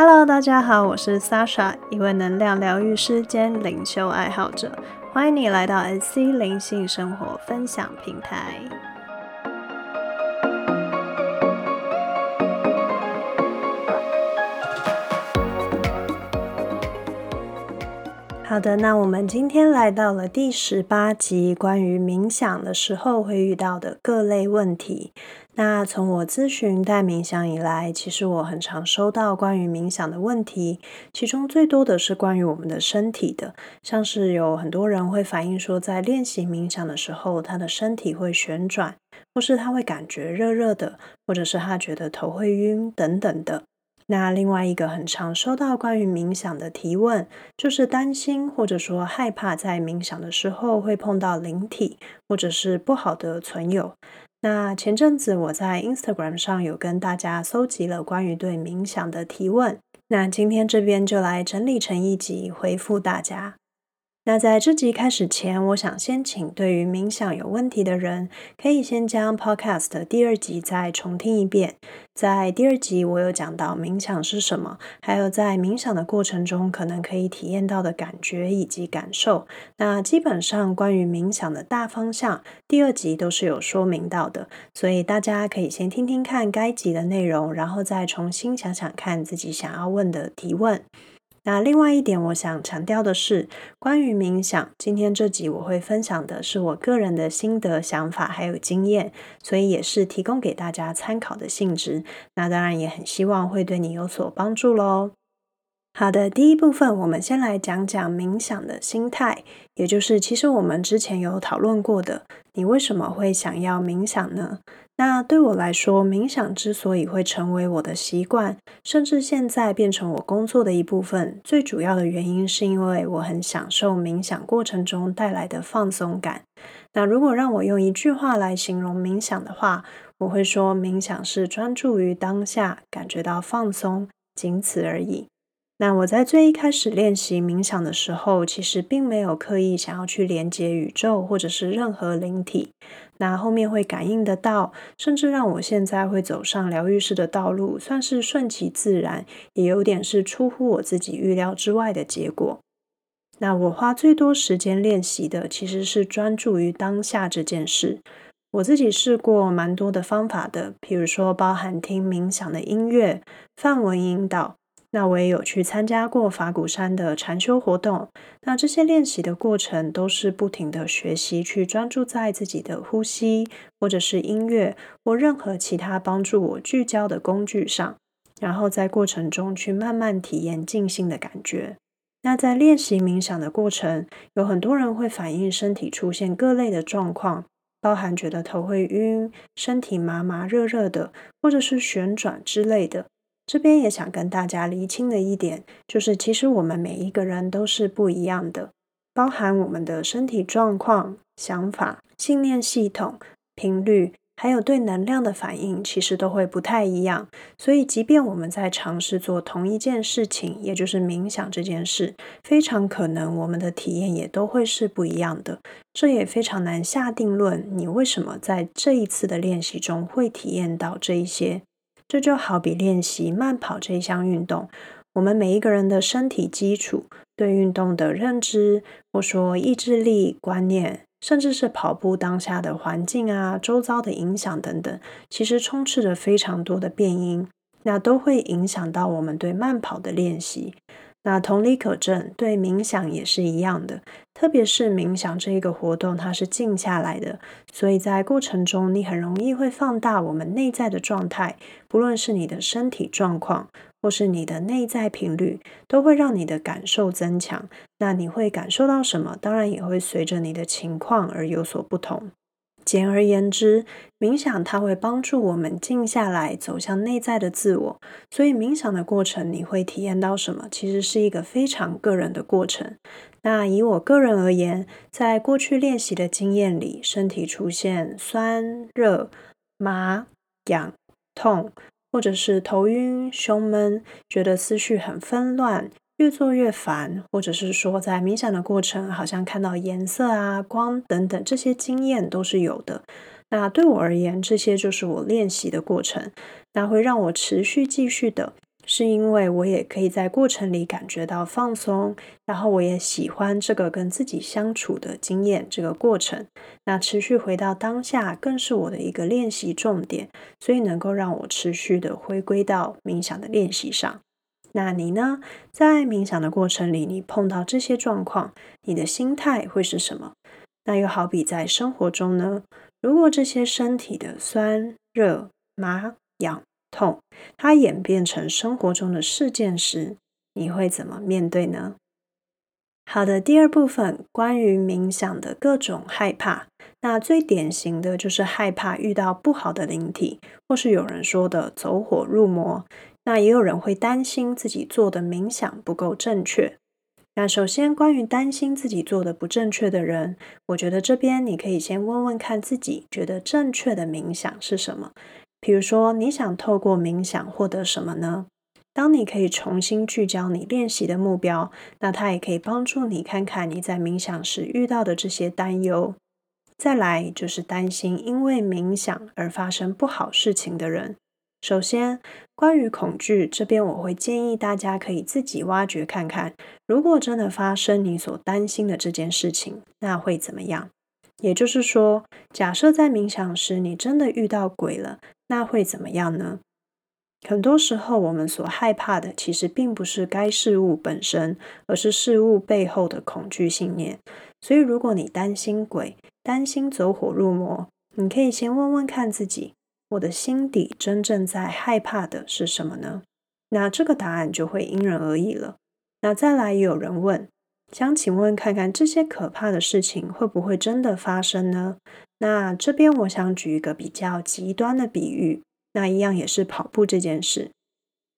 Hello，大家好，我是 Sasha，一位能量疗愈师兼灵修爱好者，欢迎你来到 SC 灵性生活分享平台。好的，那我们今天来到了第十八集，关于冥想的时候会遇到的各类问题。那从我咨询带冥想以来，其实我很常收到关于冥想的问题，其中最多的是关于我们的身体的，像是有很多人会反映说，在练习冥想的时候，他的身体会旋转，或是他会感觉热热的，或者是他觉得头会晕等等的。那另外一个很常收到关于冥想的提问，就是担心或者说害怕在冥想的时候会碰到灵体或者是不好的存有。那前阵子我在 Instagram 上有跟大家搜集了关于对冥想的提问，那今天这边就来整理成一集回复大家。那在这集开始前，我想先请对于冥想有问题的人，可以先将 Podcast 第二集再重听一遍。在第二集，我有讲到冥想是什么，还有在冥想的过程中可能可以体验到的感觉以及感受。那基本上关于冥想的大方向，第二集都是有说明到的，所以大家可以先听听看该集的内容，然后再重新想想看自己想要问的提问。那另外一点，我想强调的是，关于冥想，今天这集我会分享的是我个人的心得、想法还有经验，所以也是提供给大家参考的性质。那当然也很希望会对你有所帮助喽。好的，第一部分，我们先来讲讲冥想的心态，也就是其实我们之前有讨论过的，你为什么会想要冥想呢？那对我来说，冥想之所以会成为我的习惯，甚至现在变成我工作的一部分，最主要的原因是因为我很享受冥想过程中带来的放松感。那如果让我用一句话来形容冥想的话，我会说，冥想是专注于当下，感觉到放松，仅此而已。那我在最一开始练习冥想的时候，其实并没有刻意想要去连接宇宙或者是任何灵体。那后面会感应得到，甚至让我现在会走上疗愈师的道路，算是顺其自然，也有点是出乎我自己预料之外的结果。那我花最多时间练习的，其实是专注于当下这件事。我自己试过蛮多的方法的，譬如说包含听冥想的音乐、范文引导。那我也有去参加过法鼓山的禅修活动。那这些练习的过程都是不停的学习，去专注在自己的呼吸，或者是音乐，或任何其他帮助我聚焦的工具上。然后在过程中去慢慢体验静心的感觉。那在练习冥想的过程，有很多人会反映身体出现各类的状况，包含觉得头会晕、身体麻麻热热的，或者是旋转之类的。这边也想跟大家厘清的一点，就是其实我们每一个人都是不一样的，包含我们的身体状况、想法、信念系统、频率，还有对能量的反应，其实都会不太一样。所以，即便我们在尝试做同一件事情，也就是冥想这件事，非常可能我们的体验也都会是不一样的。这也非常难下定论，你为什么在这一次的练习中会体验到这一些。这就好比练习慢跑这一项运动，我们每一个人的身体基础、对运动的认知，或说意志力、观念，甚至是跑步当下的环境啊、周遭的影响等等，其实充斥着非常多的变因，那都会影响到我们对慢跑的练习。那同理可证，对冥想也是一样的。特别是冥想这一个活动，它是静下来的，所以在过程中，你很容易会放大我们内在的状态，不论是你的身体状况，或是你的内在频率，都会让你的感受增强。那你会感受到什么？当然也会随着你的情况而有所不同。简而言之，冥想它会帮助我们静下来，走向内在的自我。所以冥想的过程，你会体验到什么？其实是一个非常个人的过程。那以我个人而言，在过去练习的经验里，身体出现酸、热、麻、痒、痛，或者是头晕、胸闷，觉得思绪很纷乱。越做越烦，或者是说在冥想的过程，好像看到颜色啊、光等等这些经验都是有的。那对我而言，这些就是我练习的过程，那会让我持续继续的是因为我也可以在过程里感觉到放松，然后我也喜欢这个跟自己相处的经验，这个过程。那持续回到当下，更是我的一个练习重点，所以能够让我持续的回归到冥想的练习上。那你呢？在冥想的过程里，你碰到这些状况，你的心态会是什么？那又好比在生活中呢？如果这些身体的酸、热、麻、痒。痛，它演变成生活中的事件时，你会怎么面对呢？好的，第二部分关于冥想的各种害怕，那最典型的就是害怕遇到不好的灵体，或是有人说的走火入魔。那也有人会担心自己做的冥想不够正确。那首先，关于担心自己做的不正确的人，我觉得这边你可以先问问看自己，觉得正确的冥想是什么。比如说，你想透过冥想获得什么呢？当你可以重新聚焦你练习的目标，那它也可以帮助你看看你在冥想时遇到的这些担忧。再来就是担心因为冥想而发生不好事情的人。首先，关于恐惧这边，我会建议大家可以自己挖掘看看，如果真的发生你所担心的这件事情，那会怎么样？也就是说，假设在冥想时你真的遇到鬼了。那会怎么样呢？很多时候，我们所害怕的其实并不是该事物本身，而是事物背后的恐惧信念。所以，如果你担心鬼，担心走火入魔，你可以先问问看自己：我的心底真正在害怕的是什么呢？那这个答案就会因人而异了。那再来，也有人问，想请问看看这些可怕的事情会不会真的发生呢？那这边我想举一个比较极端的比喻，那一样也是跑步这件事。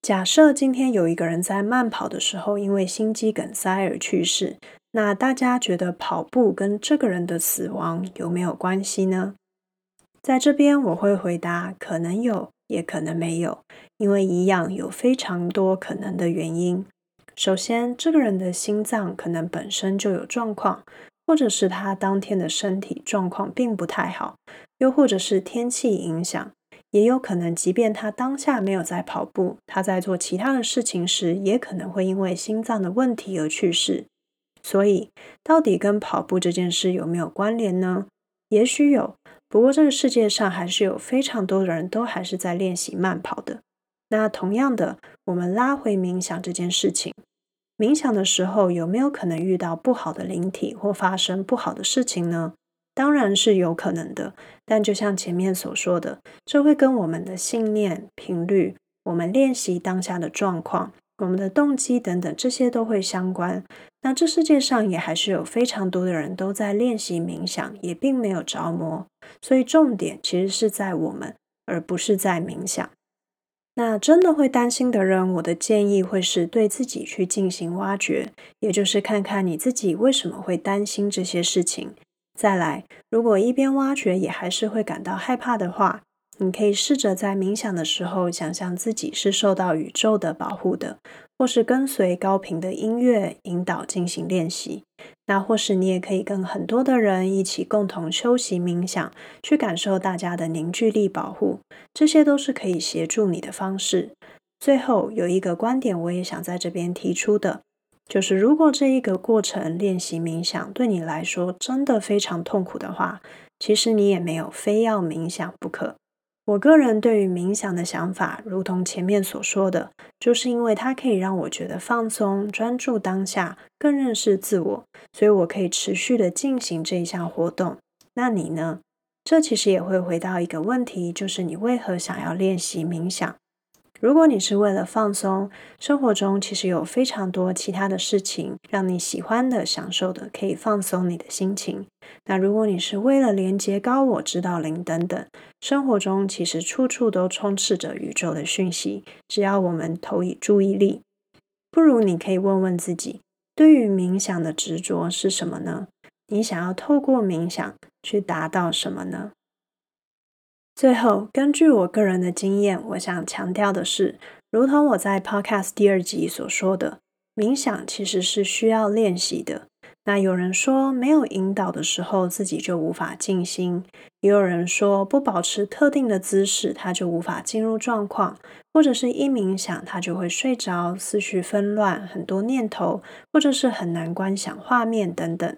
假设今天有一个人在慢跑的时候因为心肌梗塞而去世，那大家觉得跑步跟这个人的死亡有没有关系呢？在这边我会回答，可能有，也可能没有，因为一样有非常多可能的原因。首先，这个人的心脏可能本身就有状况。或者是他当天的身体状况并不太好，又或者是天气影响，也有可能，即便他当下没有在跑步，他在做其他的事情时，也可能会因为心脏的问题而去世。所以，到底跟跑步这件事有没有关联呢？也许有，不过这个世界上还是有非常多的人都还是在练习慢跑的。那同样的，我们拉回冥想这件事情。冥想的时候有没有可能遇到不好的灵体或发生不好的事情呢？当然是有可能的，但就像前面所说的，这会跟我们的信念、频率、我们练习当下的状况、我们的动机等等，这些都会相关。那这世界上也还是有非常多的人都在练习冥想，也并没有着魔，所以重点其实是在我们，而不是在冥想。那真的会担心的人，我的建议会是对自己去进行挖掘，也就是看看你自己为什么会担心这些事情。再来，如果一边挖掘也还是会感到害怕的话，你可以试着在冥想的时候想象自己是受到宇宙的保护的，或是跟随高频的音乐引导进行练习。那或是你也可以跟很多的人一起共同休息冥想，去感受大家的凝聚力保护，这些都是可以协助你的方式。最后有一个观点，我也想在这边提出的，就是如果这一个过程练习冥想对你来说真的非常痛苦的话，其实你也没有非要冥想不可。我个人对于冥想的想法，如同前面所说的，就是因为它可以让我觉得放松、专注当下，更认识自我，所以我可以持续的进行这一项活动。那你呢？这其实也会回到一个问题，就是你为何想要练习冥想？如果你是为了放松，生活中其实有非常多其他的事情让你喜欢的、享受的，可以放松你的心情。那如果你是为了连接高我、指导灵等等，生活中其实处处都充斥着宇宙的讯息，只要我们投以注意力，不如你可以问问自己，对于冥想的执着是什么呢？你想要透过冥想去达到什么呢？最后，根据我个人的经验，我想强调的是，如同我在 Podcast 第二集所说的，冥想其实是需要练习的。那有人说，没有引导的时候，自己就无法静心；也有人说，不保持特定的姿势，他就无法进入状况，或者是一冥想，他就会睡着，思绪纷乱，很多念头，或者是很难观想画面等等。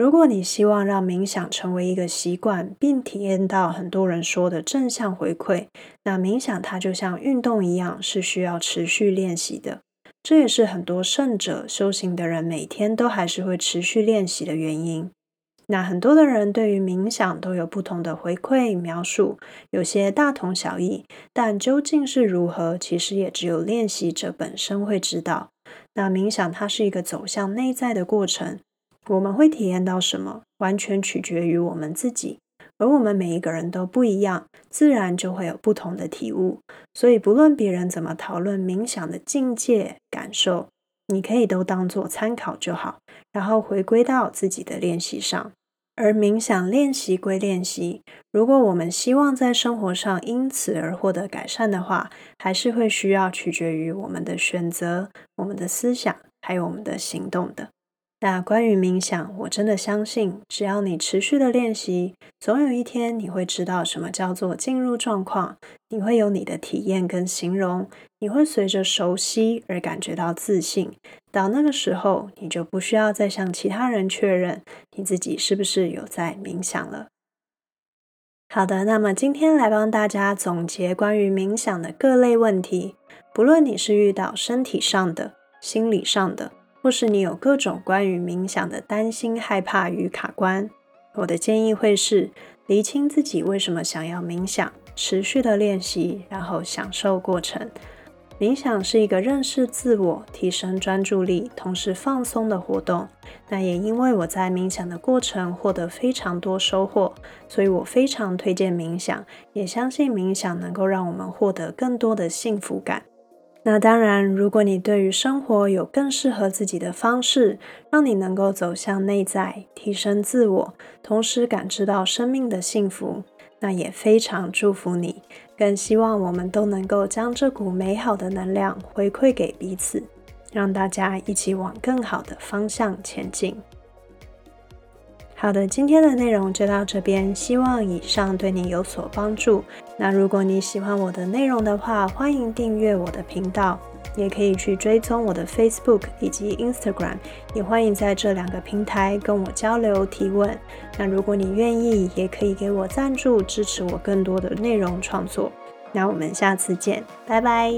如果你希望让冥想成为一个习惯，并体验到很多人说的正向回馈，那冥想它就像运动一样，是需要持续练习的。这也是很多圣者修行的人每天都还是会持续练习的原因。那很多的人对于冥想都有不同的回馈描述，有些大同小异，但究竟是如何，其实也只有练习者本身会知道。那冥想它是一个走向内在的过程。我们会体验到什么，完全取决于我们自己，而我们每一个人都不一样，自然就会有不同的体悟。所以，不论别人怎么讨论冥想的境界感受，你可以都当做参考就好，然后回归到自己的练习上。而冥想练习归练习，如果我们希望在生活上因此而获得改善的话，还是会需要取决于我们的选择、我们的思想，还有我们的行动的。那关于冥想，我真的相信，只要你持续的练习，总有一天你会知道什么叫做进入状况。你会有你的体验跟形容，你会随着熟悉而感觉到自信。到那个时候，你就不需要再向其他人确认你自己是不是有在冥想了。好的，那么今天来帮大家总结关于冥想的各类问题，不论你是遇到身体上的、心理上的。或是你有各种关于冥想的担心、害怕与卡关，我的建议会是厘清自己为什么想要冥想，持续的练习，然后享受过程。冥想是一个认识自我、提升专注力、同时放松的活动。那也因为我在冥想的过程获得非常多收获，所以我非常推荐冥想，也相信冥想能够让我们获得更多的幸福感。那当然，如果你对于生活有更适合自己的方式，让你能够走向内在，提升自我，同时感知到生命的幸福，那也非常祝福你。更希望我们都能够将这股美好的能量回馈给彼此，让大家一起往更好的方向前进。好的，今天的内容就到这边，希望以上对你有所帮助。那如果你喜欢我的内容的话，欢迎订阅我的频道，也可以去追踪我的 Facebook 以及 Instagram，也欢迎在这两个平台跟我交流提问。那如果你愿意，也可以给我赞助，支持我更多的内容创作。那我们下次见，拜拜。